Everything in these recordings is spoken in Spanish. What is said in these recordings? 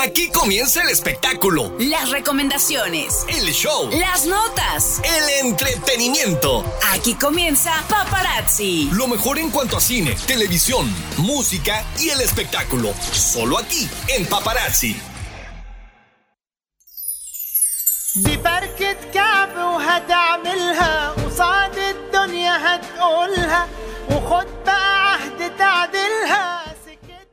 Aquí comienza el espectáculo, Las recomendaciones. el show, Las notas. el entretenimiento. Aquí comienza Paparazzi. Lo mejor en cuanto a cine, televisión, música y el espectáculo. Solo aquí, en Paparazzi. بفركة كعب وهتعملها قصاد الدنيا هتقولها وخد بقى عهد تعدلها سكت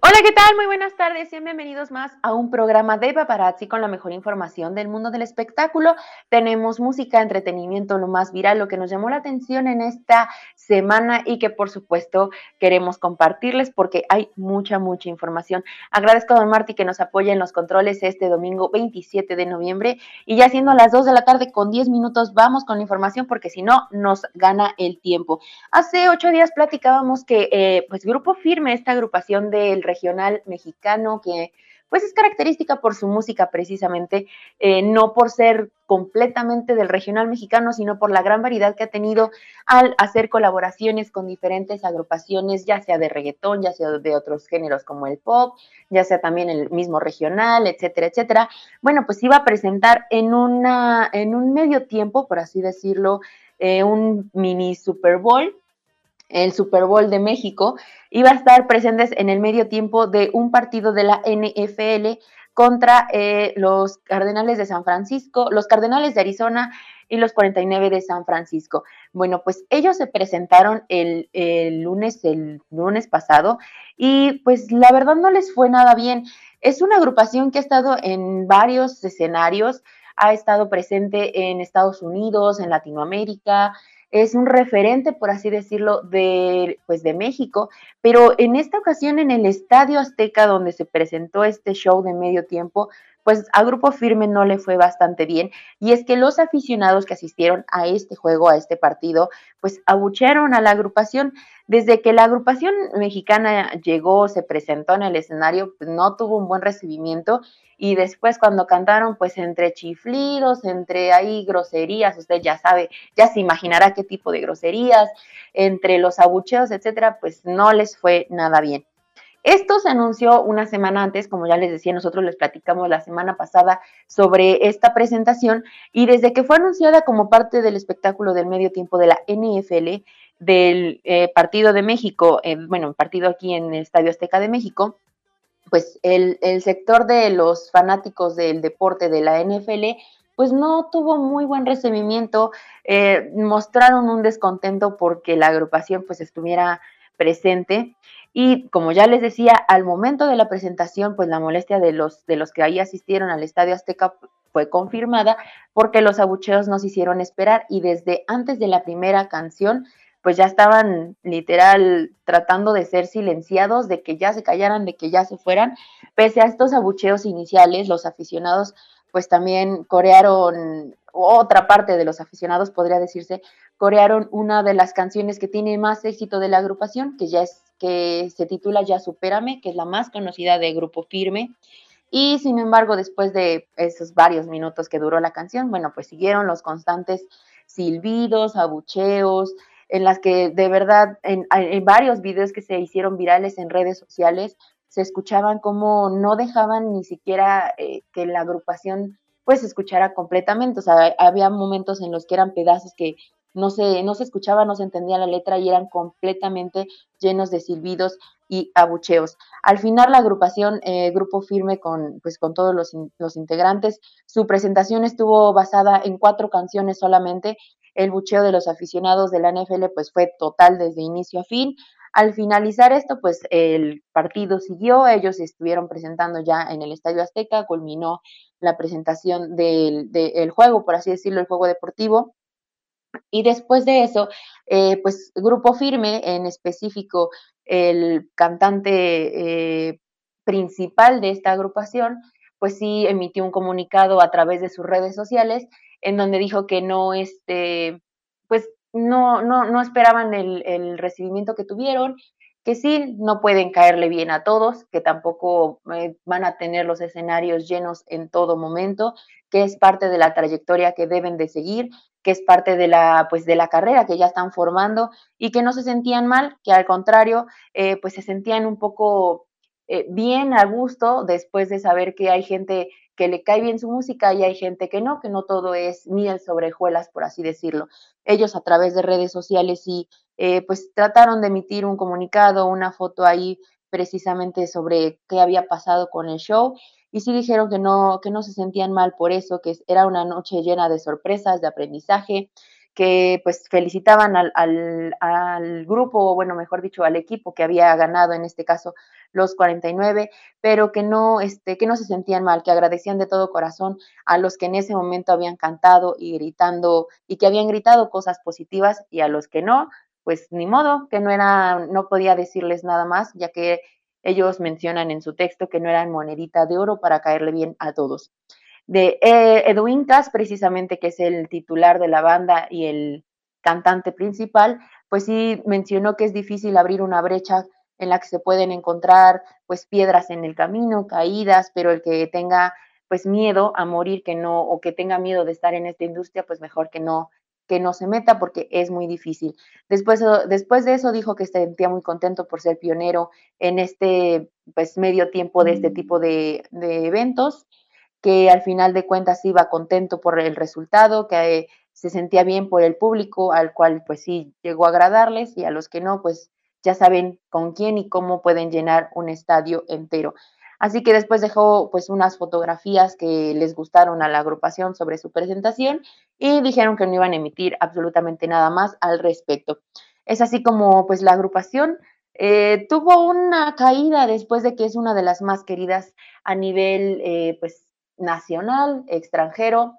Hola, ¿qué tal? Muy buenas tardes. Sean bienvenidos más a un programa de paparazzi con la mejor información del mundo del espectáculo. Tenemos música, entretenimiento, lo más viral, lo que nos llamó la atención en esta semana y que por supuesto queremos compartirles porque hay mucha, mucha información. Agradezco a Don Marty que nos apoya en los controles este domingo 27 de noviembre y ya siendo las 2 de la tarde con 10 minutos vamos con la información porque si no nos gana el tiempo. Hace ocho días platicábamos que eh, pues Grupo Firme, esta agrupación del regional mexicano que pues es característica por su música precisamente, eh, no por ser completamente del regional mexicano, sino por la gran variedad que ha tenido al hacer colaboraciones con diferentes agrupaciones, ya sea de reggaetón, ya sea de otros géneros como el pop, ya sea también el mismo regional, etcétera, etcétera. Bueno, pues iba a presentar en, una, en un medio tiempo, por así decirlo, eh, un mini Super Bowl el Super Bowl de México, iba a estar presentes en el medio tiempo de un partido de la NFL contra eh, los Cardenales de San Francisco, los Cardenales de Arizona y los 49 de San Francisco. Bueno, pues ellos se presentaron el, el lunes, el lunes pasado, y pues la verdad no les fue nada bien. Es una agrupación que ha estado en varios escenarios, ha estado presente en Estados Unidos, en Latinoamérica, es un referente, por así decirlo, de, pues de México, pero en esta ocasión en el Estadio Azteca donde se presentó este show de medio tiempo, pues a Grupo Firme no le fue bastante bien y es que los aficionados que asistieron a este juego, a este partido, pues abuchearon a la agrupación. Desde que la agrupación mexicana llegó, se presentó en el escenario, pues no tuvo un buen recibimiento y después cuando cantaron, pues entre chiflidos, entre ahí groserías, usted ya sabe, ya se imaginará qué tipo de groserías, entre los abucheos, etcétera, pues no les fue nada bien. Esto se anunció una semana antes, como ya les decía, nosotros les platicamos la semana pasada sobre esta presentación y desde que fue anunciada como parte del espectáculo del medio tiempo de la NFL, del eh, partido de México, eh, bueno, partido aquí en el Estadio Azteca de México, pues el, sector de los fanáticos del deporte de la NFL pues no tuvo muy buen recibimiento, eh, mostraron un descontento porque la agrupación pues estuviera presente y como ya les decía, al momento de la presentación, pues la molestia de los, de los que ahí asistieron al Estadio Azteca fue confirmada porque los abucheos nos hicieron esperar y desde antes de la primera canción, pues ya estaban literal tratando de ser silenciados, de que ya se callaran, de que ya se fueran. Pese a estos abucheos iniciales, los aficionados pues también corearon, otra parte de los aficionados podría decirse, corearon una de las canciones que tiene más éxito de la agrupación, que ya es que se titula Ya Supérame, que es la más conocida de Grupo Firme. Y sin embargo, después de esos varios minutos que duró la canción, bueno, pues siguieron los constantes silbidos, abucheos, en las que de verdad en, en varios videos que se hicieron virales en redes sociales, se escuchaban como no dejaban ni siquiera eh, que la agrupación pues escuchara completamente, o sea, había momentos en los que eran pedazos que no se, no se escuchaba, no se entendía la letra y eran completamente llenos de silbidos y abucheos. Al final la agrupación, eh, grupo firme con, pues, con todos los, los integrantes, su presentación estuvo basada en cuatro canciones solamente. El bucheo de los aficionados de la NFL pues fue total desde inicio a fin. Al finalizar esto, pues el partido siguió, ellos estuvieron presentando ya en el Estadio Azteca, culminó la presentación del, del juego, por así decirlo, el juego deportivo. Y después de eso, eh, pues Grupo Firme, en específico el cantante eh, principal de esta agrupación, pues sí emitió un comunicado a través de sus redes sociales en donde dijo que no, este, pues no, no, no esperaban el, el recibimiento que tuvieron, que sí, no pueden caerle bien a todos, que tampoco eh, van a tener los escenarios llenos en todo momento, que es parte de la trayectoria que deben de seguir, que es parte de la, pues, de la carrera que ya están formando y que no se sentían mal, que al contrario, eh, pues se sentían un poco eh, bien a gusto después de saber que hay gente que le cae bien su música y hay gente que no, que no todo es miel sobre hojuelas, por así decirlo. Ellos a través de redes sociales y eh, pues trataron de emitir un comunicado, una foto ahí precisamente sobre qué había pasado con el show y sí dijeron que no, que no se sentían mal por eso, que era una noche llena de sorpresas, de aprendizaje, que pues felicitaban al, al, grupo, bueno, mejor dicho, al equipo que había ganado en este caso los 49, pero que no, este, que no se sentían mal, que agradecían de todo corazón a los que en ese momento habían cantado y gritando y que habían gritado cosas positivas y a los que no, pues ni modo, que no era, no podía decirles nada más, ya que ellos mencionan en su texto que no eran monedita de oro para caerle bien a todos. De eh, Edwin Cass, precisamente, que es el titular de la banda y el cantante principal, pues sí mencionó que es difícil abrir una brecha en la que se pueden encontrar pues piedras en el camino, caídas, pero el que tenga pues miedo a morir, que no, o que tenga miedo de estar en esta industria, pues mejor que no, que no se meta porque es muy difícil. Después, después de eso dijo que se sentía muy contento por ser pionero en este pues medio tiempo de este tipo de, de eventos que al final de cuentas iba contento por el resultado, que se sentía bien por el público, al cual pues sí llegó a agradarles y a los que no, pues ya saben con quién y cómo pueden llenar un estadio entero. Así que después dejó pues unas fotografías que les gustaron a la agrupación sobre su presentación y dijeron que no iban a emitir absolutamente nada más al respecto. Es así como pues la agrupación eh, tuvo una caída después de que es una de las más queridas a nivel eh, pues nacional, extranjero.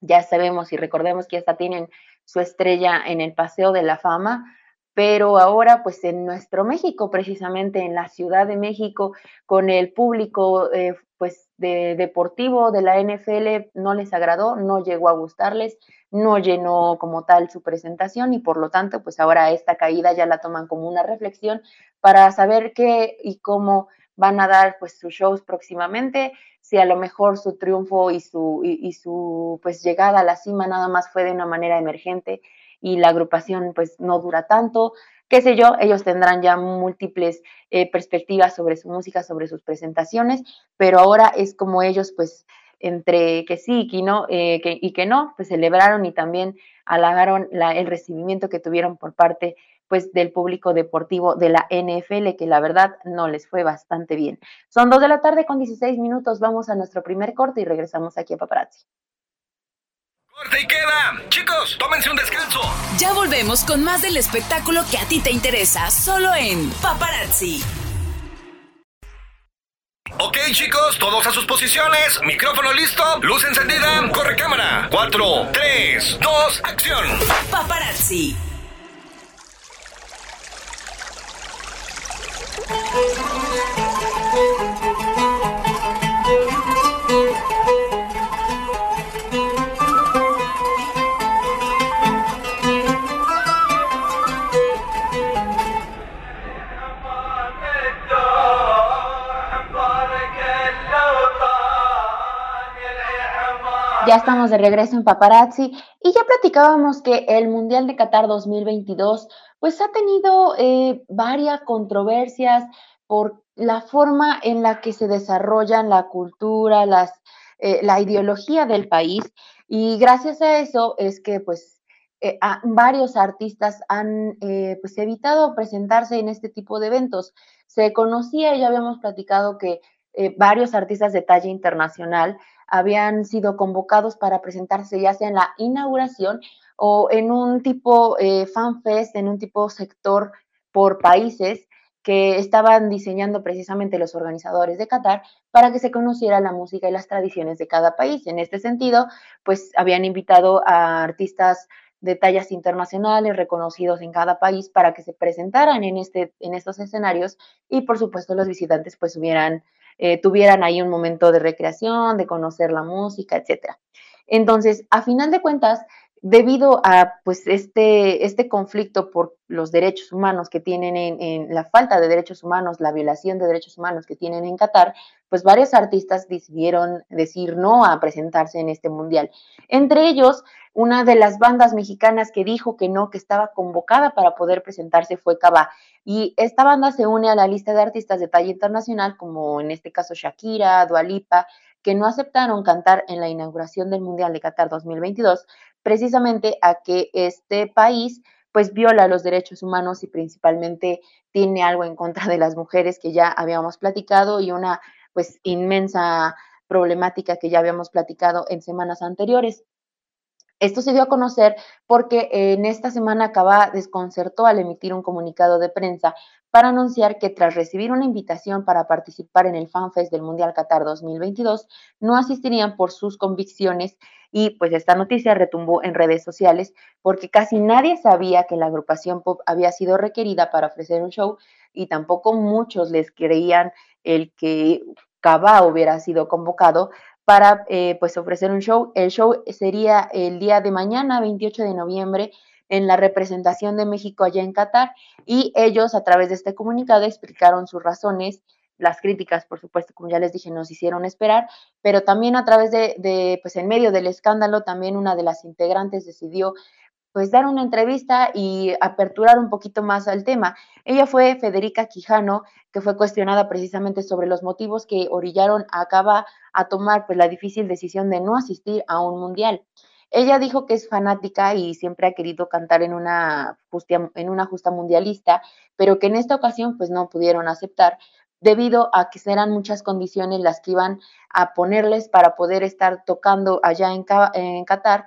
Ya sabemos y recordemos que hasta tienen su estrella en el Paseo de la Fama, pero ahora pues en nuestro México, precisamente en la Ciudad de México, con el público eh, pues de deportivo de la NFL no les agradó, no llegó a gustarles, no llenó como tal su presentación y por lo tanto pues ahora esta caída ya la toman como una reflexión para saber qué y cómo van a dar pues sus shows próximamente, si a lo mejor su triunfo y su, y, su pues llegada a la cima nada más fue de una manera emergente y la agrupación pues no dura tanto, qué sé yo, ellos tendrán ya múltiples eh, perspectivas sobre su música, sobre sus presentaciones, pero ahora es como ellos pues entre que sí y que no, eh, que, y que no, pues celebraron y también halagaron la, el recibimiento que tuvieron por parte pues del público deportivo de la NFL, que la verdad no les fue bastante bien. Son dos de la tarde con 16 minutos, vamos a nuestro primer corte y regresamos aquí a Paparazzi. Corte y queda. Chicos, tómense un descanso. Ya volvemos con más del espectáculo que a ti te interesa, solo en Paparazzi. Ok chicos, todos a sus posiciones, micrófono listo, luz encendida, corre cámara. 4, 3, 2, acción. Paparazzi. Ya estamos de regreso en Paparazzi y ya platicábamos que el Mundial de Qatar 2022 pues ha tenido eh, varias controversias por la forma en la que se desarrollan la cultura, las, eh, la ideología del país y gracias a eso es que pues eh, varios artistas han pues evitado presentarse en este tipo de eventos. Se conocía, ya habíamos platicado que varios artistas de talla internacional habían sido convocados para presentarse ya sea en la inauguración o en un tipo eh, fanfest, en un tipo sector por países que estaban diseñando precisamente los organizadores de Qatar para que se conociera la música y las tradiciones de cada país. En este sentido, pues habían invitado a artistas de tallas internacionales reconocidos en cada país para que se presentaran en, este, en estos escenarios y por supuesto los visitantes pues hubieran eh, tuvieran ahí un momento de recreación, de conocer la música, etcétera. Entonces, a final de cuentas, debido a pues este, este conflicto por los derechos humanos que tienen en, la falta de derechos humanos, la violación de derechos humanos que tienen en Qatar, pues varios artistas decidieron decir no a presentarse en este mundial. Entre ellos, una de las bandas mexicanas que dijo que no, que estaba convocada para poder presentarse fue Cava. Y esta banda se une a la lista de artistas de talla internacional, como en este caso Shakira, Dualipa, que no aceptaron cantar en la inauguración del Mundial de Qatar 2022, precisamente a que este país pues viola los derechos humanos y principalmente tiene algo en contra de las mujeres que ya habíamos platicado y una pues inmensa problemática que ya habíamos platicado en semanas anteriores. Esto se dio a conocer porque en esta semana acaba desconcertó al emitir un comunicado de prensa para anunciar que tras recibir una invitación para participar en el FanFest del Mundial Qatar 2022, no asistirían por sus convicciones y pues esta noticia retumbó en redes sociales porque casi nadie sabía que la agrupación pop había sido requerida para ofrecer un show y tampoco muchos les creían el que Cava hubiera sido convocado para eh, pues ofrecer un show. El show sería el día de mañana, 28 de noviembre, en la representación de México allá en Qatar y ellos a través de este comunicado explicaron sus razones las críticas, por supuesto, como ya les dije, nos hicieron esperar, pero también a través de, pues en medio del escándalo, también una de las integrantes decidió pues dar una entrevista y aperturar un poquito más al tema. Ella fue Federica Quijano, que fue cuestionada precisamente sobre los motivos que orillaron a Cava a tomar pues la difícil decisión de no asistir a un mundial. Ella dijo que es fanática y siempre ha querido cantar en una, en una justa mundialista, pero que en esta ocasión pues no pudieron aceptar debido a que serán muchas condiciones las que iban a ponerles para poder estar tocando allá en, en Qatar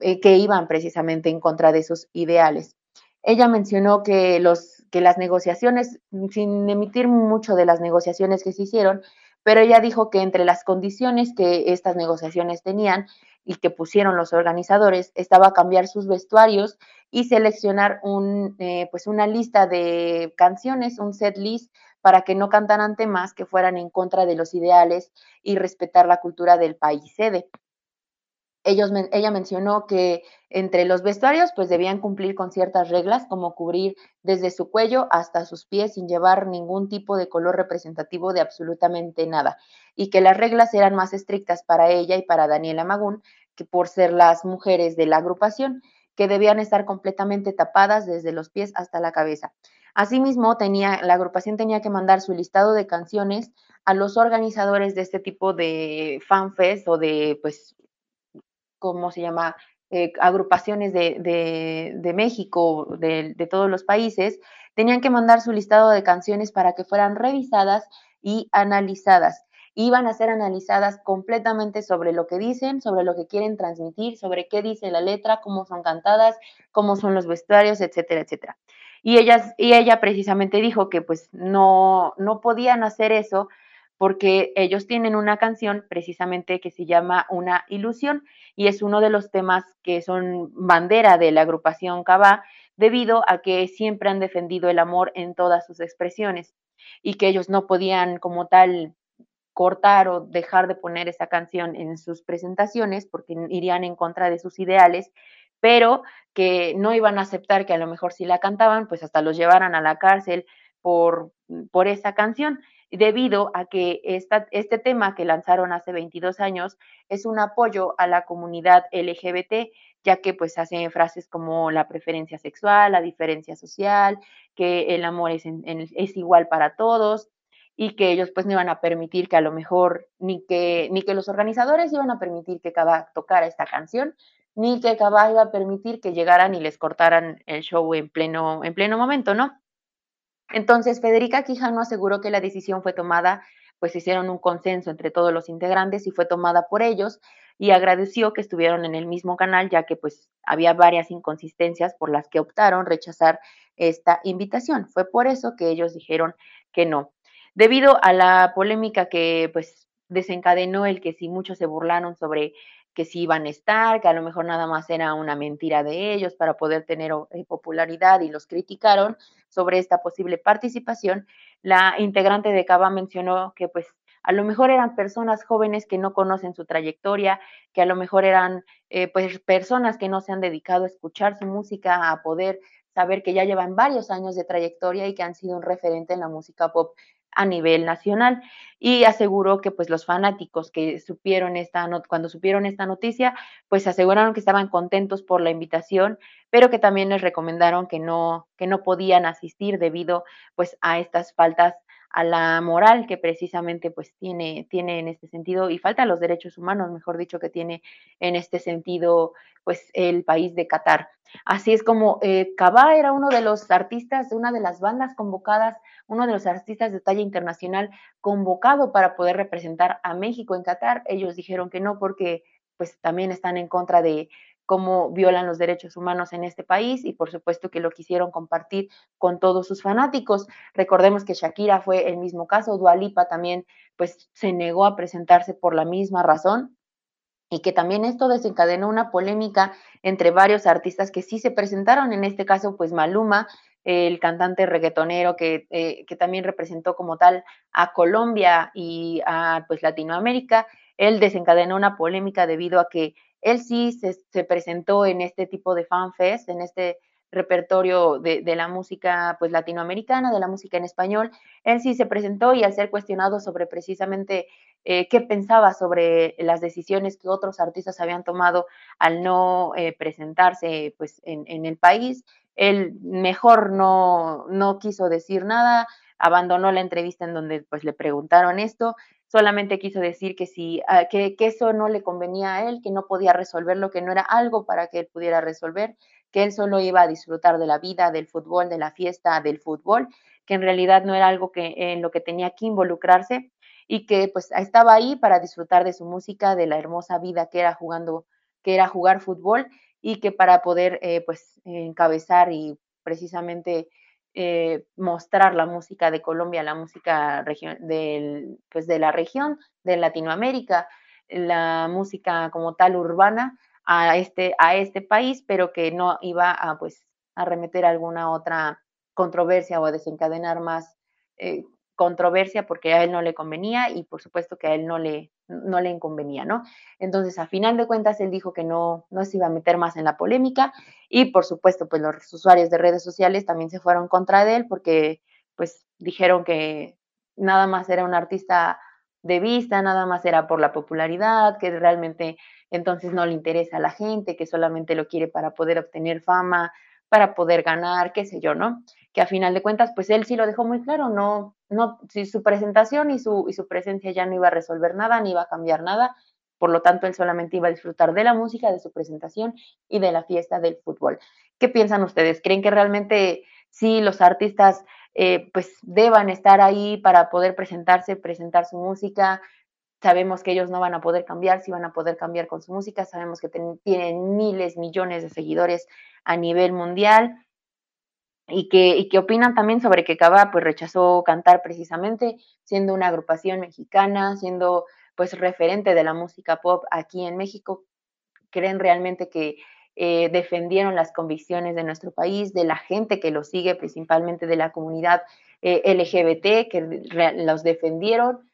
eh, que iban precisamente en contra de esos ideales. Ella mencionó que, los, que las negociaciones, sin emitir mucho de las negociaciones que se hicieron, pero ella dijo que entre las condiciones que estas negociaciones tenían y que pusieron los organizadores estaba cambiar sus vestuarios y seleccionar un, eh, pues una lista de canciones, un set list para que no cantaran temas que fueran en contra de los ideales y respetar la cultura del país sede ellos, ella mencionó que entre los vestuarios pues debían cumplir con ciertas reglas como cubrir desde su cuello hasta sus pies sin llevar ningún tipo de color representativo de absolutamente nada y que las reglas eran más estrictas para ella y para Daniela Magún que por ser las mujeres de la agrupación que debían estar completamente tapadas desde los pies hasta la cabeza. Asimismo, tenía, la agrupación tenía que mandar su listado de canciones a los organizadores de este tipo de fanfest o de pues ¿cómo se llama? Eh, agrupaciones de, de, de México, de, de, todos los países, tenían que mandar su listado de canciones para que fueran revisadas y analizadas. Iban a ser analizadas completamente sobre lo que dicen, sobre lo que quieren transmitir, sobre qué dice la letra, cómo son cantadas, cómo son los vestuarios, etcétera, etcétera. Y, ellas, y ella precisamente dijo que pues no, no podían hacer eso porque ellos tienen una canción precisamente que se llama Una ilusión y es uno de los temas que son bandera de la agrupación Cabá debido a que siempre han defendido el amor en todas sus expresiones y que ellos no podían como tal cortar o dejar de poner esa canción en sus presentaciones porque irían en contra de sus ideales, pero que no iban a aceptar que a lo mejor si la cantaban, pues hasta los llevaran a la cárcel por, por esa canción. Debido a que esta, este tema que lanzaron hace 22 años es un apoyo a la comunidad LGBT, ya que pues hacen frases como la preferencia sexual, la diferencia social, que el amor es, es igual para todos y que ellos pues no iban a permitir que a lo mejor ni que ni que los organizadores iban a permitir que Cava tocara esta canción ni que Cava iba a permitir que llegaran y les cortaran el show en pleno en pleno momento, ¿no? Entonces, Federica Quijano aseguró que la decisión fue tomada, pues hicieron un consenso entre todos los integrantes y fue tomada por ellos y agradeció que estuvieron en el mismo canal, ya que pues había varias inconsistencias por las que optaron rechazar esta invitación. Fue por eso que ellos dijeron que no. Debido a la polémica que pues desencadenó el que si muchos se burlaron sobre que si iban a estar, que a lo mejor nada más era una mentira de ellos para poder tener eh, popularidad y los criticaron sobre esta posible participación. La integrante de Cava mencionó que pues a lo mejor eran personas jóvenes que no conocen su trayectoria, que a lo mejor eran eh, pues personas que no se han dedicado a escuchar su música, a poder saber que ya llevan varios años de trayectoria y que han sido un referente en la música pop a nivel nacional y aseguró que pues los fanáticos que supieron esta cuando supieron esta noticia pues aseguraron que estaban contentos por la invitación pero que también les recomendaron que no que no podían asistir debido pues a estas faltas a la moral que precisamente pues tiene, tiene en este sentido y falta a los derechos humanos, mejor dicho, que tiene en este sentido pues el país de Qatar. Así es como eh, era uno de los artistas, una de las bandas convocadas, uno de los artistas de talla internacional convocado para poder representar a México en Qatar. Ellos dijeron que no porque pues también están en contra de, cómo violan los derechos humanos en este país y por supuesto que lo quisieron compartir con todos sus fanáticos. Recordemos que Shakira fue el mismo caso, Dualipa también pues se negó a presentarse por la misma razón y que también esto desencadenó una polémica entre varios artistas que sí se presentaron, en este caso pues Maluma, el cantante reggaetonero que, eh, que también representó como tal a Colombia y a pues Latinoamérica, él desencadenó una polémica debido a que él sí se, presentó en este tipo de fanfest, en este repertorio de, la música pues latinoamericana, de la música en español. Él sí se presentó y al ser cuestionado sobre precisamente eh, qué pensaba sobre las decisiones que otros artistas habían tomado al no eh, presentarse pues en, en, el país, él mejor no, no quiso decir nada, abandonó la entrevista en donde pues le preguntaron esto solamente quiso decir que si ah, que, eso no le convenía a él, que no podía resolverlo, que no era algo para que él pudiera resolver, que él solo iba a disfrutar de la vida, del fútbol, de la fiesta, del fútbol, que en realidad no era algo que en lo que tenía que involucrarse y que pues estaba ahí para disfrutar de su música, de la hermosa vida que era jugando, que era jugar fútbol y que para poder eh, pues encabezar y precisamente eh, mostrar la música de Colombia, la música del, pues de la región de Latinoamérica, la música como tal urbana a este, a este país, pero que no iba a, pues, a remeter alguna otra controversia o a desencadenar más eh, controversia porque a él no le convenía y por supuesto que a él no le, no le inconvenía, ¿no? Entonces, a final de cuentas, él dijo que no, no se iba a meter más en la polémica y por supuesto, pues los usuarios de redes sociales también se fueron contra él porque pues dijeron que nada más era un artista de vista, nada más era por la popularidad, que realmente entonces no le interesa a la gente, que solamente lo quiere para poder obtener fama, para poder ganar, qué sé yo, ¿no? Que a final de cuentas, pues él sí lo dejó muy claro, no, no, si su presentación y su, y su presencia ya no iba a resolver nada, ni iba a cambiar nada, por lo tanto él solamente iba a disfrutar de la música, de su presentación y de la fiesta del fútbol. ¿Qué piensan ustedes? ¿Creen que realmente sí los artistas eh, pues deban estar ahí para poder presentarse, presentar su música? Sabemos que ellos no van a poder cambiar, si van a poder cambiar con su música, sabemos que tienen miles, millones de seguidores a nivel mundial y que, y que opinan también sobre que Cava pues rechazó cantar precisamente siendo una agrupación mexicana, siendo pues referente de la música pop aquí en México. ¿Creen realmente que eh, defendieron las convicciones de nuestro país, de la gente que lo sigue, principalmente de la comunidad eh, LGBT, que los defendieron?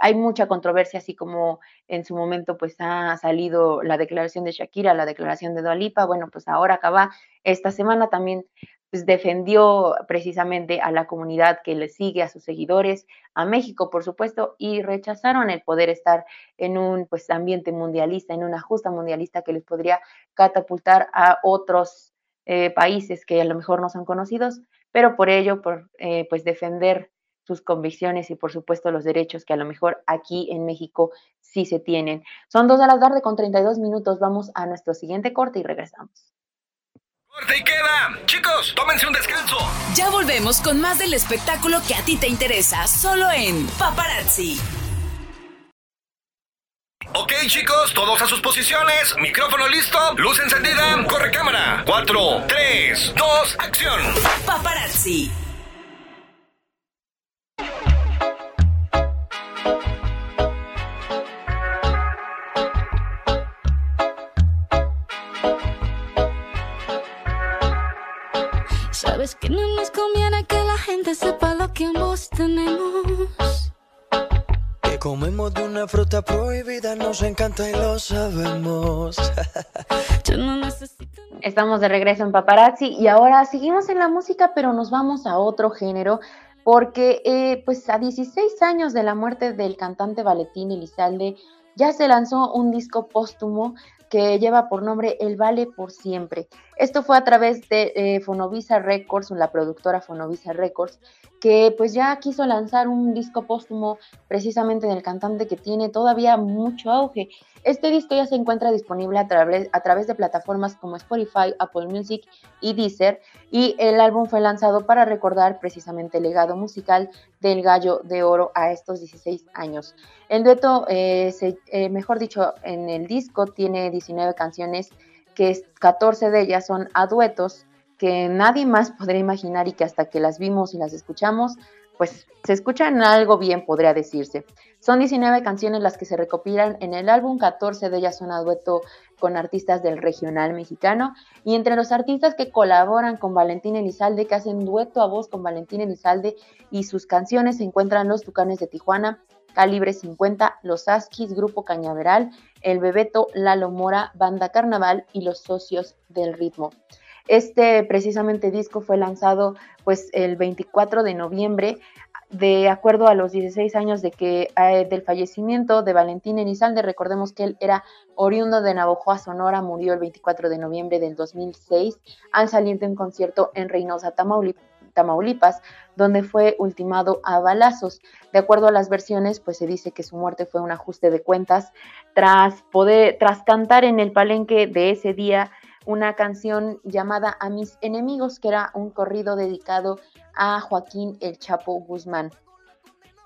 Hay mucha controversia, así como en su momento pues ha salido la declaración de Shakira, la declaración de Dualipa, bueno, pues ahora acaba esta semana también pues defendió precisamente a la comunidad que le sigue, a sus seguidores, a México, por supuesto, y rechazaron el poder estar en un pues ambiente mundialista, en una justa mundialista que les podría catapultar a otros eh, países que a lo mejor no son conocidos, pero por ello, por eh, pues defender sus convicciones y por supuesto los derechos que a lo mejor aquí en México sí se tienen. Son dos de la tarde con 32 minutos. Vamos a nuestro siguiente corte y regresamos. Corte y queda. Chicos, tómense un descanso. Ya volvemos con más del espectáculo que a ti te interesa, solo en Paparazzi. Ok chicos, todos a sus posiciones, micrófono listo, luz encendida, corre cámara. 4, 3, 2, acción. Paparazzi que sepa lo que ambos tenemos. Que como Somos de una fruta prohibida, nos encanta y lo sabemos. Estamos de regreso en Paparazzi y ahora seguimos en la música, pero nos vamos a otro género porque eh, pues a 16 años de la muerte del cantante Valentín Elizalde ya se lanzó un disco póstumo que lleva por nombre El Vale por Siempre. Esto fue a través de eh, Fonovisa Records, la productora Fonovisa Records, que pues ya quiso lanzar un disco póstumo precisamente del cantante que tiene todavía mucho auge. Este disco ya se encuentra disponible a través, a través de plataformas como Spotify, Apple Music y Deezer, y el álbum fue lanzado para recordar precisamente el legado musical del Gallo de Oro a estos 16 años. El dueto, eh, eh, mejor dicho, en el disco tiene 19 canciones, que 14 de ellas son a duetos, que nadie más podría imaginar y que hasta que las vimos y las escuchamos, pues se escuchan algo bien, podría decirse. Son 19 canciones las que se recopilan en el álbum, 14 de ellas son a dueto con artistas del regional mexicano y entre los artistas que colaboran con Valentín Elizalde, que hacen dueto a voz con Valentín Elizalde y sus canciones se encuentran Los Tucanes de Tijuana, Calibre 50, Los Askis, Grupo Cañaveral, El Bebeto, Lalo Mora, Banda Carnaval y Los Socios del Ritmo. Este precisamente disco fue lanzado pues el 24 de noviembre de acuerdo a los 16 años de que eh, del fallecimiento de Valentín Elizalde, recordemos que él era oriundo de Navojoa, Sonora, murió el 24 de noviembre del 2006 al salir de un concierto en Reynosa, Tamaulipas, donde fue ultimado a balazos. De acuerdo a las versiones, pues se dice que su muerte fue un ajuste de cuentas tras poder, tras cantar en el palenque de ese día una canción llamada A mis enemigos, que era un corrido dedicado a Joaquín El Chapo Guzmán.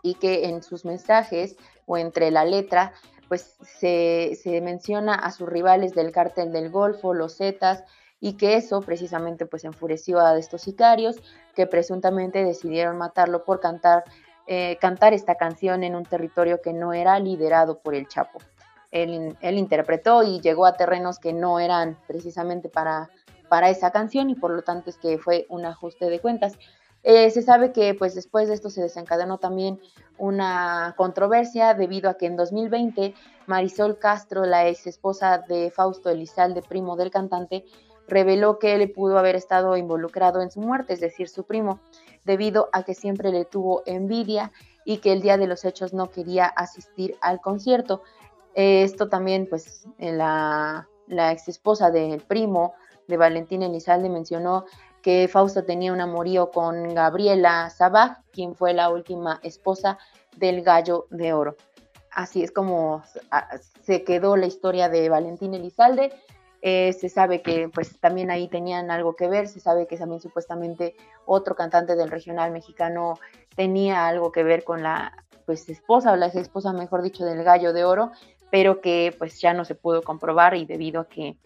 Y que en sus mensajes o entre la letra pues se, menciona a sus rivales del cártel del Golfo, los Zetas, y que eso precisamente pues enfureció a estos sicarios que presuntamente decidieron matarlo por cantar, eh, cantar esta canción en un territorio que no era liderado por el Chapo él, interpretó y llegó a terrenos que no eran precisamente para, para esa canción y por lo tanto es que fue un ajuste de cuentas. Eh, se sabe que pues después de esto se desencadenó también una controversia debido a que en 2020 Marisol Castro, la ex esposa de Fausto Elizalde, primo del cantante, reveló que él pudo haber estado involucrado en su muerte, es decir, su primo, debido a que siempre le tuvo envidia y que el día de los hechos no quería asistir al concierto esto también, pues, la, ex esposa del primo de Valentín Elizalde mencionó que Fausto tenía un amorío con Gabriela Sabaj, quien fue la última esposa del Gallo de Oro. Así es como se quedó la historia de Valentín Elizalde. Eh, se sabe que pues también ahí tenían algo que ver, se sabe que también supuestamente otro cantante del regional mexicano tenía algo que ver con la pues esposa o la ex esposa, mejor dicho, del Gallo de Oro, pero que pues ya no se pudo comprobar y debido a que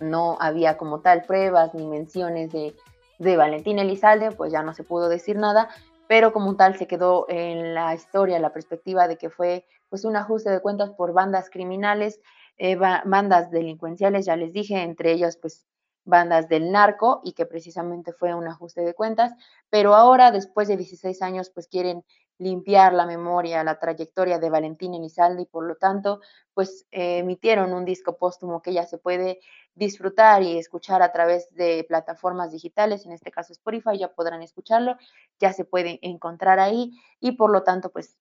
no había como tal pruebas ni menciones de, de Valentín Elizalde, pues ya no se pudo decir nada, pero como tal se quedó en la historia, la perspectiva de que fue pues un ajuste de cuentas por bandas criminales, eh, bandas delincuenciales, ya les dije, entre ellas pues bandas del narco y que precisamente fue un ajuste de cuentas, pero ahora después de 16 años pues quieren limpiar la memoria, la trayectoria de Valentín Elizalde y por lo tanto, pues eh, emitieron un disco póstumo que ya se puede disfrutar y escuchar a través de plataformas digitales, en este caso Spotify, ya podrán escucharlo, ya se puede encontrar ahí y por lo tanto, pues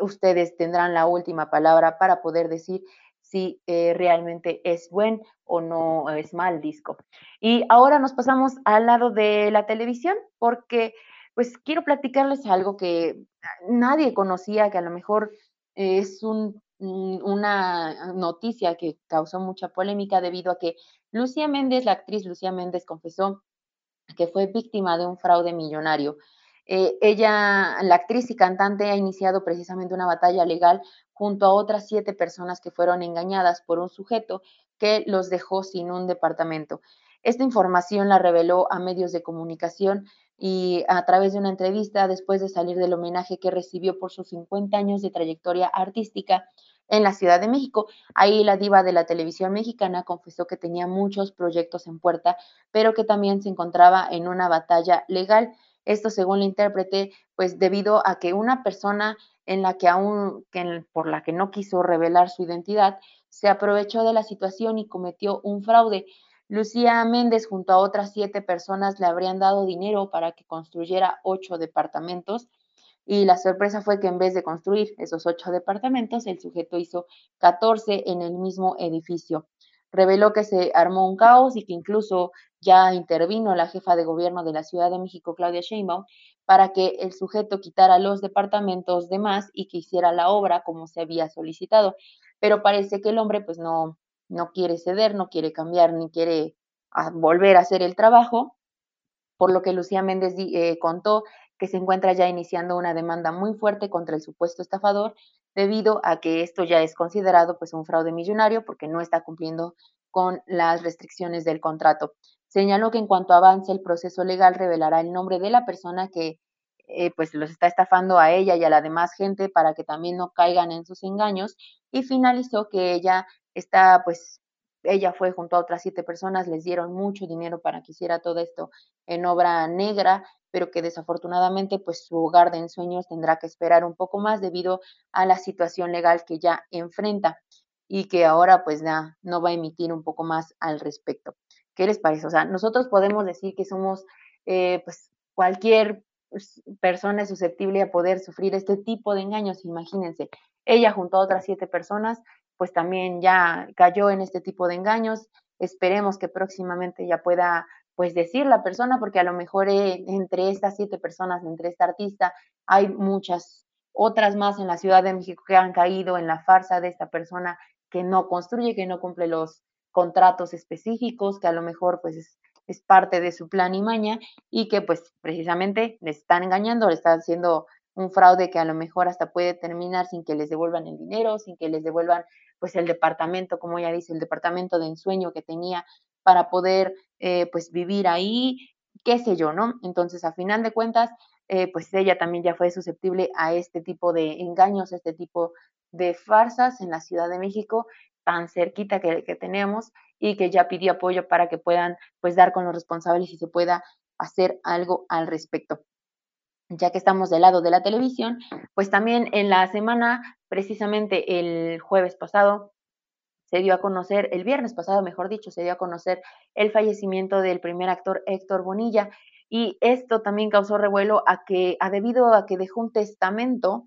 ustedes tendrán la última palabra para poder decir si eh, realmente es buen o no es mal disco. Y ahora nos pasamos al lado de la televisión porque pues quiero platicarles algo que nadie conocía, que a lo mejor es mm, una noticia que causó mucha polémica debido a que Lucía Méndez, la actriz Lucía Méndez, confesó que fue víctima de un fraude millonario. Eh, ella, la actriz y cantante, ha iniciado precisamente una batalla legal junto a otras siete personas que fueron engañadas por un sujeto que los dejó sin un departamento. Esta información la reveló a medios de comunicación y a través de una entrevista después de salir del homenaje que recibió por sus 50 años de trayectoria artística en la Ciudad de México. Ahí la diva de la televisión mexicana confesó que tenía muchos proyectos en puerta, pero que también se encontraba en una batalla legal. Esto según la intérprete, pues debido a que una persona en la que aún que por la que no quiso revelar su identidad, se aprovechó de la situación y cometió un fraude. Lucía Méndez junto a otras siete personas le habrían dado dinero para que construyera ocho departamentos y la sorpresa fue que en vez de construir esos ocho departamentos, el sujeto hizo 14 en el mismo edificio. Reveló que se armó un caos y que incluso ya intervino la jefa de gobierno de la Ciudad de México, Claudia Sheinbaum, para que el sujeto quitara los departamentos de más y que hiciera la obra como se había solicitado. Pero parece que el hombre pues no, no quiere ceder, no quiere cambiar, ni quiere ah, volver a hacer el trabajo, por lo que Lucía Méndez eh, contó que se encuentra ya iniciando una demanda muy fuerte contra el supuesto estafador debido a que esto ya es considerado pues un fraude millonario porque no está cumpliendo con las restricciones del contrato. Señaló que en cuanto avance el proceso legal revelará el nombre de la persona que eh, pues los está estafando a ella y a la demás gente para que también no caigan en sus engaños y finalizó que ella está pues ella fue junto a otras siete personas, les dieron mucho dinero para que hiciera todo esto en obra negra, pero que desafortunadamente pues su hogar de ensueños tendrá que esperar un poco más debido a la situación legal que ya enfrenta y que ahora pues ya no va a emitir un poco más al respecto. ¿Qué les parece? O sea, nosotros podemos decir que somos, eh, pues, cualquier pues, persona susceptible a poder sufrir este tipo de engaños, imagínense. Ella junto a otras siete personas, pues también ya cayó en este tipo de engaños. Esperemos que próximamente ya pueda, pues, decir la persona, porque a lo mejor eh, entre estas siete personas, entre esta artista, hay muchas otras más en la Ciudad de México que han caído en la farsa de esta persona que no construye, que no cumple los contratos específicos, que a lo mejor pues es, parte de su plan y maña y que pues precisamente les están engañando, le están haciendo un fraude que a lo mejor hasta puede terminar sin que les devuelvan el dinero, sin que les devuelvan pues el departamento, como ya dice, el departamento de ensueño que tenía para poder eh, pues vivir ahí, qué sé yo, ¿no? Entonces, a final de cuentas, eh, pues ella también ya fue susceptible a este tipo de engaños, este tipo de farsas en la Ciudad de México tan cerquita que, tenemos y que ya pidió apoyo para que puedan pues dar con los responsables y se pueda hacer algo al respecto. Ya que estamos del lado de la televisión, pues también en la semana, precisamente el jueves pasado, se dio a conocer, el viernes pasado, mejor dicho, se dio a conocer el fallecimiento del primer actor Héctor Bonilla y esto también causó revuelo a que, a debido a que dejó un testamento,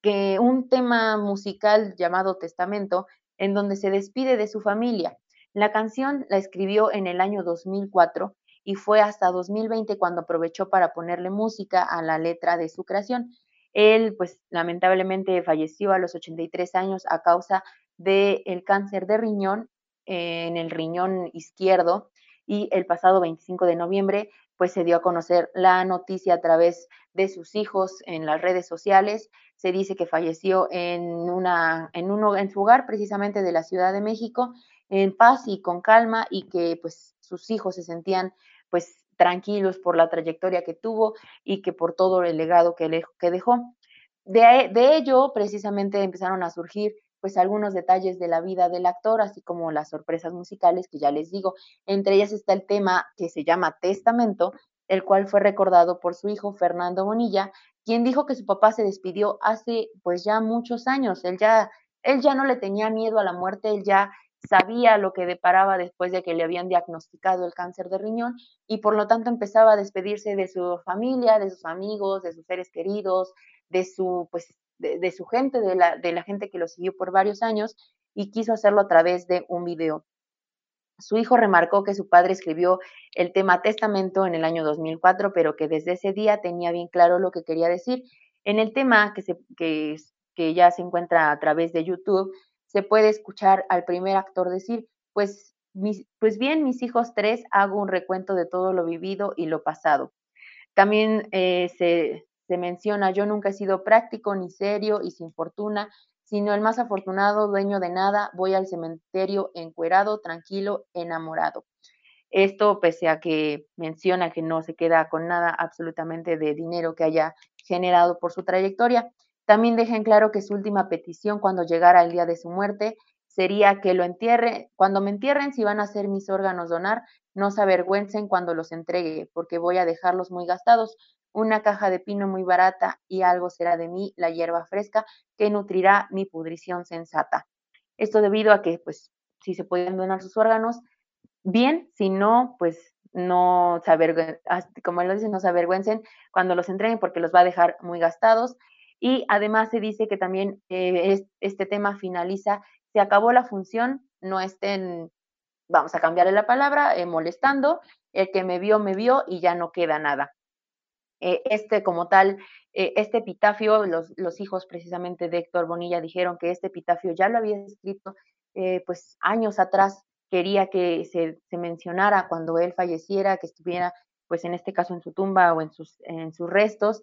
que un tema musical llamado Testamento, en donde se despide de su familia. La canción la escribió en el año 2004 y fue hasta 2020 cuando aprovechó para ponerle música a la letra de su creación. Él, pues, lamentablemente falleció a los 83 años a causa del el cáncer de riñón en el riñón izquierdo y el pasado 25 de noviembre pues se dio a conocer la noticia a través de sus hijos en las redes sociales. Se dice que falleció en, una, en, uno, en su hogar precisamente de la Ciudad de México, en paz y con calma, y que pues sus hijos se sentían pues tranquilos por la trayectoria que tuvo y que por todo el legado que, que dejó. De, de ello precisamente empezaron a surgir pues algunos detalles de la vida del actor, así como las sorpresas musicales que ya les digo. Entre ellas está el tema que se llama Testamento, el cual fue recordado por su hijo Fernando Bonilla, quien dijo que su papá se despidió hace pues ya muchos años. Él ya, él ya no le tenía miedo a la muerte, él ya sabía lo que deparaba después de que le habían diagnosticado el cáncer de riñón y por lo tanto empezaba a despedirse de su familia, de sus amigos, de sus seres queridos, de su pues de, su gente, de la, de la gente que lo siguió por varios años y quiso hacerlo a través de un video. Su hijo remarcó que su padre escribió el tema testamento en el año 2004, pero que desde ese día tenía bien claro lo que quería decir. En el tema que, se, que, que ya se encuentra a través de YouTube, se puede escuchar al primer actor decir, pues, pues bien, mis hijos tres, hago un recuento de todo lo vivido y lo pasado. También eh, se, se menciona, yo nunca he sido práctico ni serio y sin fortuna, sino el más afortunado, dueño de nada, voy al cementerio encuerado, tranquilo, enamorado. Esto pese a que menciona que no se queda con nada absolutamente de dinero que haya generado por su trayectoria. También deja en claro que su última petición cuando llegara el día de su muerte sería que lo entierre, cuando me entierren, si van a ser mis órganos donar, no se avergüencen cuando los entregue, porque voy a dejarlos muy gastados, una caja de pino muy barata y algo será de mí la hierba fresca que nutrirá mi pudrición sensata. Esto debido a que, pues, si se pueden donar sus órganos, bien, si no, pues no se avergüencen, como lo dicen, no se avergüencen cuando los entreguen porque los va a dejar muy gastados. Y además se dice que también eh, este tema finaliza, se acabó la función, no estén, vamos a cambiarle la palabra, eh, molestando, el que me vio, me vio y ya no queda nada. Eh, este como tal, este epitafio, los, los, hijos precisamente de Héctor Bonilla dijeron que este epitafio ya lo había escrito pues años atrás quería que se, se, mencionara cuando él falleciera, que estuviera, pues en este caso en su tumba o en sus, en sus restos.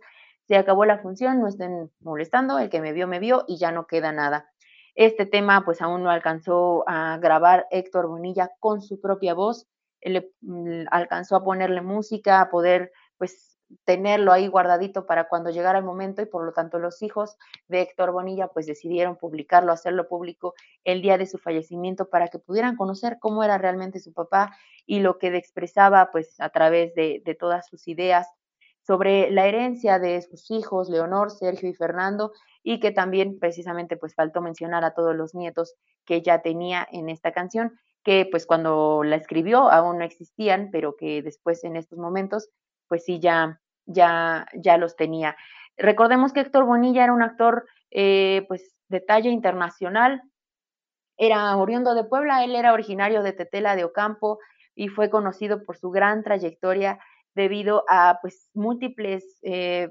Se acabó la función, no estén molestando, el que me vio, me vio y ya no queda nada. Este tema pues aún no alcanzó a grabar Héctor Bonilla con su propia voz, mm, alcanzó a ponerle música, a poder pues tenerlo ahí guardadito para cuando llegara el momento y por lo tanto los hijos de Héctor Bonilla pues decidieron publicarlo, hacerlo público el día de su fallecimiento para que pudieran conocer cómo era realmente su papá y lo que expresaba pues a través de todas sus ideas sobre la herencia de sus hijos, Leonor, Sergio y Fernando, y que también precisamente pues faltó mencionar a todos los nietos que ya tenía en esta canción, que pues cuando la escribió aún no existían, pero que después en estos momentos pues sí, ya, ya, ya los tenía. Recordemos que Héctor Bonilla era un actor eh, pues de talla internacional, era oriundo de Puebla, él era originario de Tetela de Ocampo y fue conocido por su gran trayectoria debido a pues múltiples eh,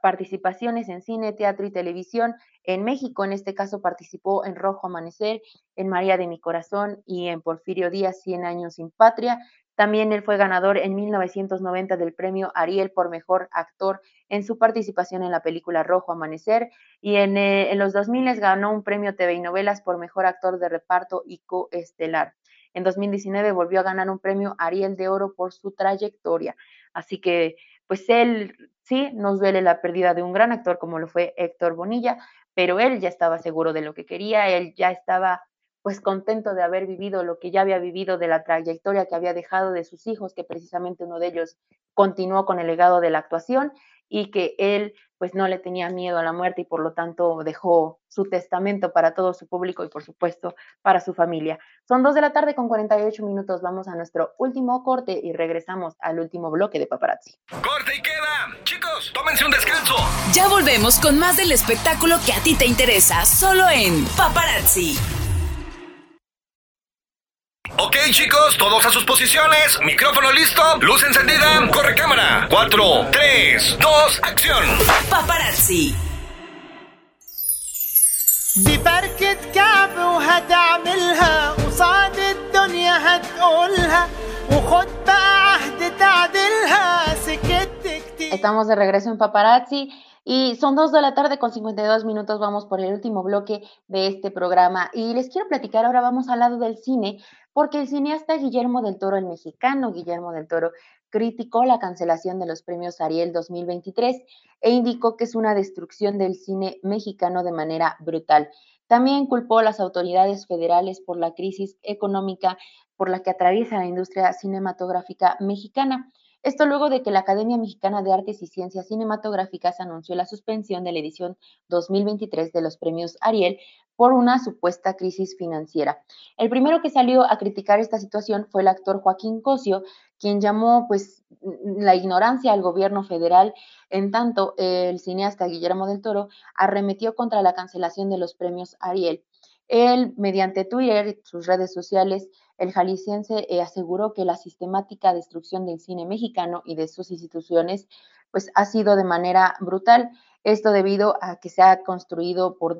participaciones en cine, teatro y televisión en México. En este caso participó en Rojo Amanecer, en María de mi Corazón y en Porfirio Díaz, 100 años sin patria. También él fue ganador en 1990 del premio Ariel por Mejor Actor en su participación en la película Rojo Amanecer y en, eh, en los 2000 ganó un premio TV y novelas por Mejor Actor de Reparto y Coestelar. En 2019 volvió a ganar un premio Ariel de Oro por su trayectoria. Así que, pues él sí nos duele la pérdida de un gran actor como lo fue Héctor Bonilla, pero él ya estaba seguro de lo que quería, él ya estaba pues contento de haber vivido lo que ya había vivido, de la trayectoria que había dejado de sus hijos, que precisamente uno de ellos continuó con el legado de la actuación y que él pues no le tenía miedo a la muerte y por lo tanto dejó su testamento para todo su público y por supuesto para su familia. Son dos de la tarde con 48 minutos, vamos a nuestro último corte y regresamos al último bloque de paparazzi. Corte y queda. Chicos, tómense un descanso. Ya volvemos con más del espectáculo que a ti te interesa, solo en paparazzi. Ok, chicos, todos a sus posiciones. Micrófono listo, luz encendida, corre cámara. 4, 3, 2, acción. Paparazzi. ببركة كعب وهتعملها قصاد الدنيا هتقولها وخد بقى عهد تعدلها سكت كتير Estamos de regreso en Paparazzi y son dos de la tarde con 52 minutos. Vamos por el último bloque de este programa y les quiero platicar. Ahora vamos al lado del cine, porque el cineasta Guillermo del Toro, el mexicano Guillermo del Toro, criticó la cancelación de los premios Ariel 2023 e indicó que es una destrucción del cine mexicano de manera brutal. También culpó a las autoridades federales por la crisis económica por la que atraviesa la industria cinematográfica mexicana. Esto luego de que la Academia Mexicana de Artes y Ciencias Cinematográficas anunció la suspensión de la edición 2023 de los premios Ariel por una supuesta crisis financiera. El primero que salió a criticar esta situación fue el actor Joaquín Cosio, quien llamó pues la ignorancia al gobierno federal, en tanto el cineasta Guillermo del Toro arremetió contra la cancelación de los premios Ariel. Él, mediante Twitter y sus redes sociales, el jalisciense eh, aseguró que la sistemática destrucción del cine mexicano y de sus instituciones pues ha sido de manera brutal esto debido a que se ha construido por,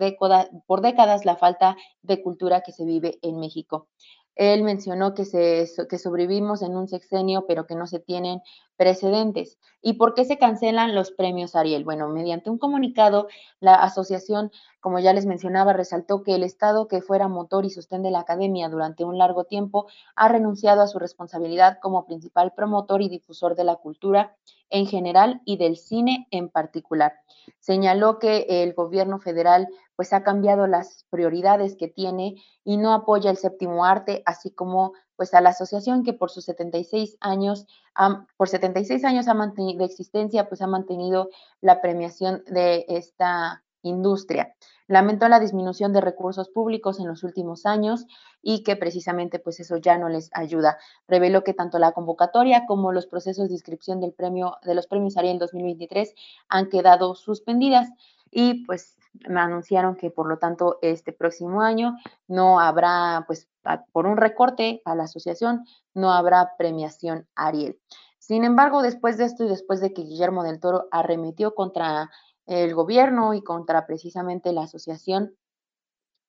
por décadas la falta de cultura que se vive en México. Él mencionó que, se, que sobrevivimos en un sexenio, pero que no se tienen precedentes. ¿Y por qué se cancelan los premios Ariel? Bueno, mediante un comunicado, la asociación, como ya les mencionaba, resaltó que el Estado, que fuera motor y sostén de la academia durante un largo tiempo, ha renunciado a su responsabilidad como principal promotor y difusor de la cultura en general y del cine en particular. Señaló que el gobierno federal pues ha cambiado las prioridades que tiene y no apoya el séptimo arte, así como pues a la asociación que por sus 76 años, por 76 años ha mantenido, de existencia, pues ha mantenido la premiación de esta industria. Lamentó la disminución de recursos públicos en los últimos años y que precisamente pues eso ya no les ayuda. Reveló que tanto la convocatoria como los procesos de inscripción del premio de los premios Ariel 2023 han quedado suspendidas y pues me anunciaron que por lo tanto este próximo año no habrá pues por un recorte a la asociación no habrá premiación Ariel. Sin embargo, después de esto y después de que Guillermo del Toro arremetió contra el gobierno y contra precisamente la asociación,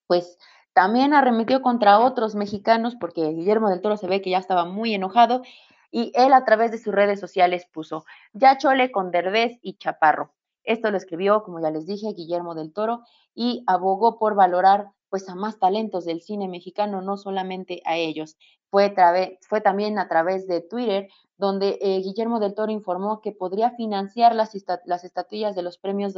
pues también arremetió contra otros mexicanos porque Guillermo del Toro se ve que ya estaba muy enojado y él a través de sus redes sociales puso, ya chole con Derbez y Chaparro. Esto lo escribió, como ya les dije, Guillermo del Toro y abogó por valorar pues a más talentos del cine mexicano, no solamente a ellos. Fue, también a través de Twitter donde eh, Guillermo del Toro informó que podría financiar las, las estatuillas de los premios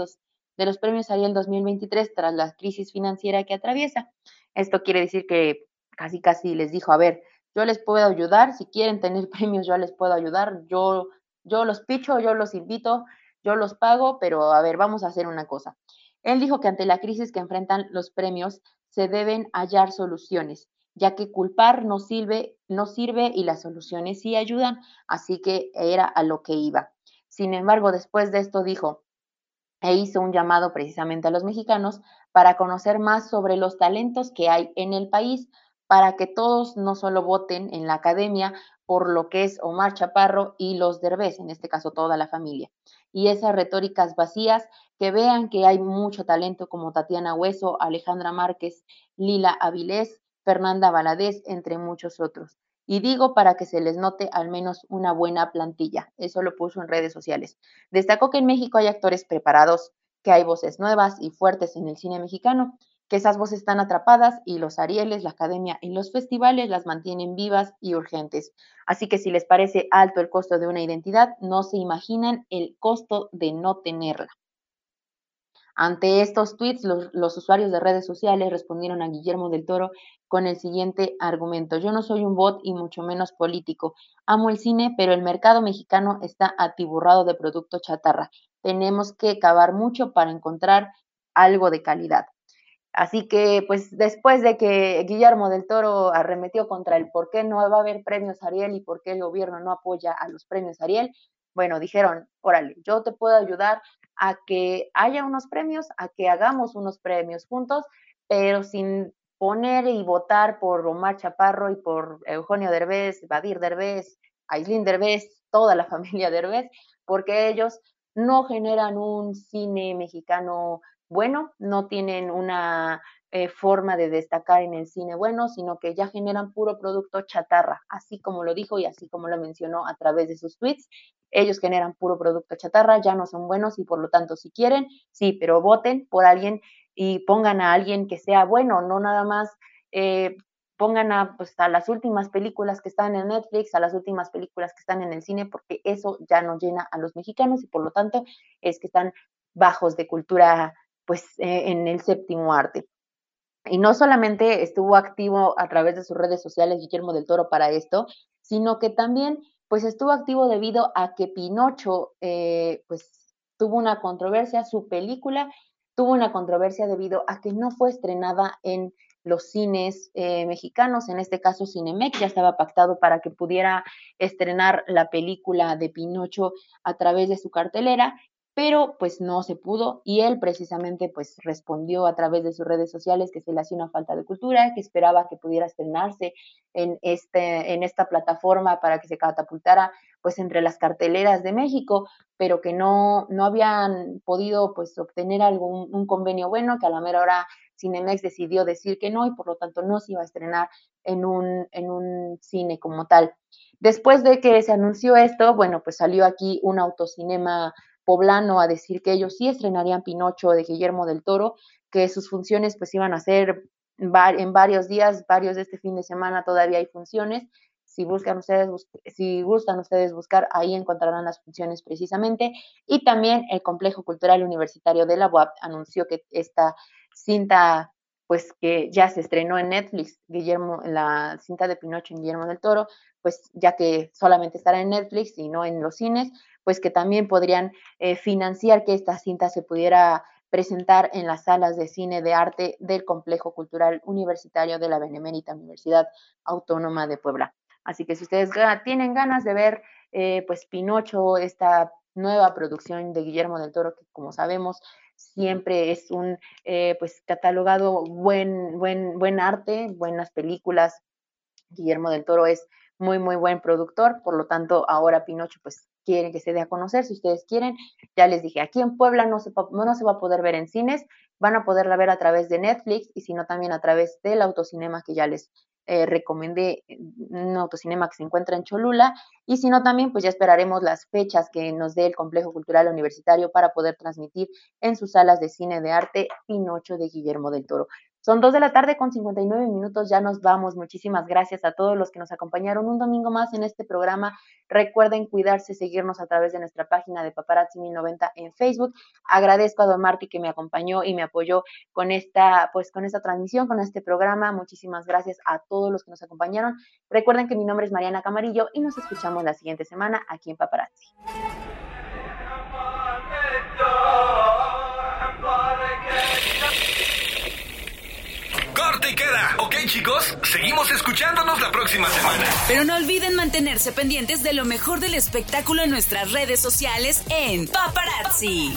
de los premios Ariel 2023 tras la crisis financiera que atraviesa. Esto quiere decir que casi casi les dijo, a ver, yo les puedo ayudar, si quieren tener premios, yo les puedo ayudar, yo, yo los picho, yo los invito, yo los pago, pero a ver, vamos a hacer una cosa. Él dijo que ante la crisis que enfrentan los premios, se deben hallar soluciones, ya que culpar no sirve, no sirve y las soluciones sí ayudan, así que era a lo que iba. Sin embargo, después de esto dijo, e hizo un llamado precisamente a los mexicanos para conocer más sobre los talentos que hay en el país, para que todos no solo voten en la academia por lo que es Omar Chaparro y los Derbez, en este caso toda la familia, y esas retóricas vacías que vean que hay mucho talento como Tatiana Hueso, Alejandra Márquez, Lila Avilés, Fernanda Valadez, entre muchos otros. Y digo para que se les note al menos una buena plantilla. Eso lo puso en redes sociales. Destacó que en México hay actores preparados, que hay voces nuevas y fuertes en el cine mexicano, que esas voces están atrapadas y los Arieles, la academia y los festivales las mantienen vivas y urgentes. Así que si les parece alto el costo de una identidad, no se imaginan el costo de no tenerla. Ante estos tweets, los, usuarios de redes sociales respondieron a Guillermo del Toro con el siguiente argumento. Yo no soy un bot y mucho menos político. Amo el cine, pero el mercado mexicano está atiburrado de producto chatarra. Tenemos que cavar mucho para encontrar algo de calidad. Así que, pues después de que Guillermo del Toro arremetió contra el por qué no va a haber premios Ariel y por qué el gobierno no apoya a los premios Ariel, bueno, dijeron, órale, yo te puedo ayudar a que haya unos premios, a que hagamos unos premios juntos, pero sin poner y votar por Omar Chaparro y por Eugenio Derbez, Badir Derbez, Aislinn Derbez, toda la familia Derbez, porque ellos no generan un cine mexicano bueno, no tienen una eh, forma de destacar en el cine bueno, sino que ya generan puro producto chatarra, así como lo dijo y así como lo mencionó a través de sus tweets. Ellos generan puro producto chatarra, ya no son buenos y por lo tanto si quieren, sí, pero voten por alguien y pongan a alguien que sea bueno, no nada más eh, pongan a, pues, a las últimas películas que están en Netflix, a las últimas películas que están en el cine, porque eso ya no llena a los mexicanos y por lo tanto es que están bajos de cultura pues eh, en el séptimo arte. Y no solamente estuvo activo a través de sus redes sociales Guillermo del Toro para esto, sino que también pues estuvo activo debido a que Pinocho eh, pues tuvo una controversia, su película tuvo una controversia debido a que no fue estrenada en los cines eh, mexicanos, en este caso Cinemex, ya estaba pactado para que pudiera estrenar la película de Pinocho a través de su cartelera pero pues no se pudo y él precisamente pues respondió a través de sus redes sociales que se le hacía una falta de cultura, que esperaba que pudiera estrenarse en, este, en esta plataforma para que se catapultara pues entre las carteleras de México, pero que no, no habían podido pues obtener algún un convenio bueno, que a la mera hora Cinemex decidió decir que no y por lo tanto no se iba a estrenar en un, en un cine como tal. Después de que se anunció esto, bueno, pues salió aquí un autocinema poblano a decir que ellos sí estrenarían Pinocho de Guillermo del Toro, que sus funciones pues iban a ser en varios días, varios de este fin de semana todavía hay funciones. Si buscan ustedes, si gustan ustedes buscar, ahí encontrarán las funciones precisamente. Y también el Complejo Cultural Universitario de la UAP anunció que esta cinta pues que ya se estrenó en Netflix, Guillermo, la cinta de Pinocho en Guillermo del Toro, pues ya que solamente estará en Netflix y no en los cines, pues que también podrían eh, financiar que esta cinta se pudiera presentar en las salas de cine de arte del Complejo Cultural Universitario de la Benemérita Universidad Autónoma de Puebla. Así que si ustedes tienen ganas de ver, eh, pues Pinocho, esta nueva producción de Guillermo del Toro, que como sabemos siempre es un eh, pues catalogado buen, buen, buen arte, buenas películas. Guillermo del Toro es muy, muy buen productor, por lo tanto, ahora Pinocho, pues quieren que se dé a conocer, si ustedes quieren, ya les dije, aquí en Puebla no se, no se va a poder ver en cines, van a poderla ver a través de Netflix y si no también a través del autocinema que ya les eh, recomendé un autocinema que se encuentra en Cholula y si no también pues ya esperaremos las fechas que nos dé el Complejo Cultural Universitario para poder transmitir en sus salas de cine de arte Pinocho de Guillermo del Toro. Son dos de la tarde con 59 minutos, ya nos vamos. Muchísimas gracias a todos los que nos acompañaron un domingo más en este programa. Recuerden cuidarse, seguirnos a través de nuestra página de Paparazzi 1090 en Facebook. Agradezco a Don Marty que me acompañó y me apoyó con esta, pues con esta transmisión, con este programa. Muchísimas gracias a todos los que nos acompañaron. Recuerden que mi nombre es Mariana Camarillo y nos escuchamos la siguiente semana aquí en Paparazzi. Ok, chicos, seguimos escuchándonos la próxima semana. Pero no olviden mantenerse pendientes de lo mejor del espectáculo en nuestras redes sociales en Paparazzi.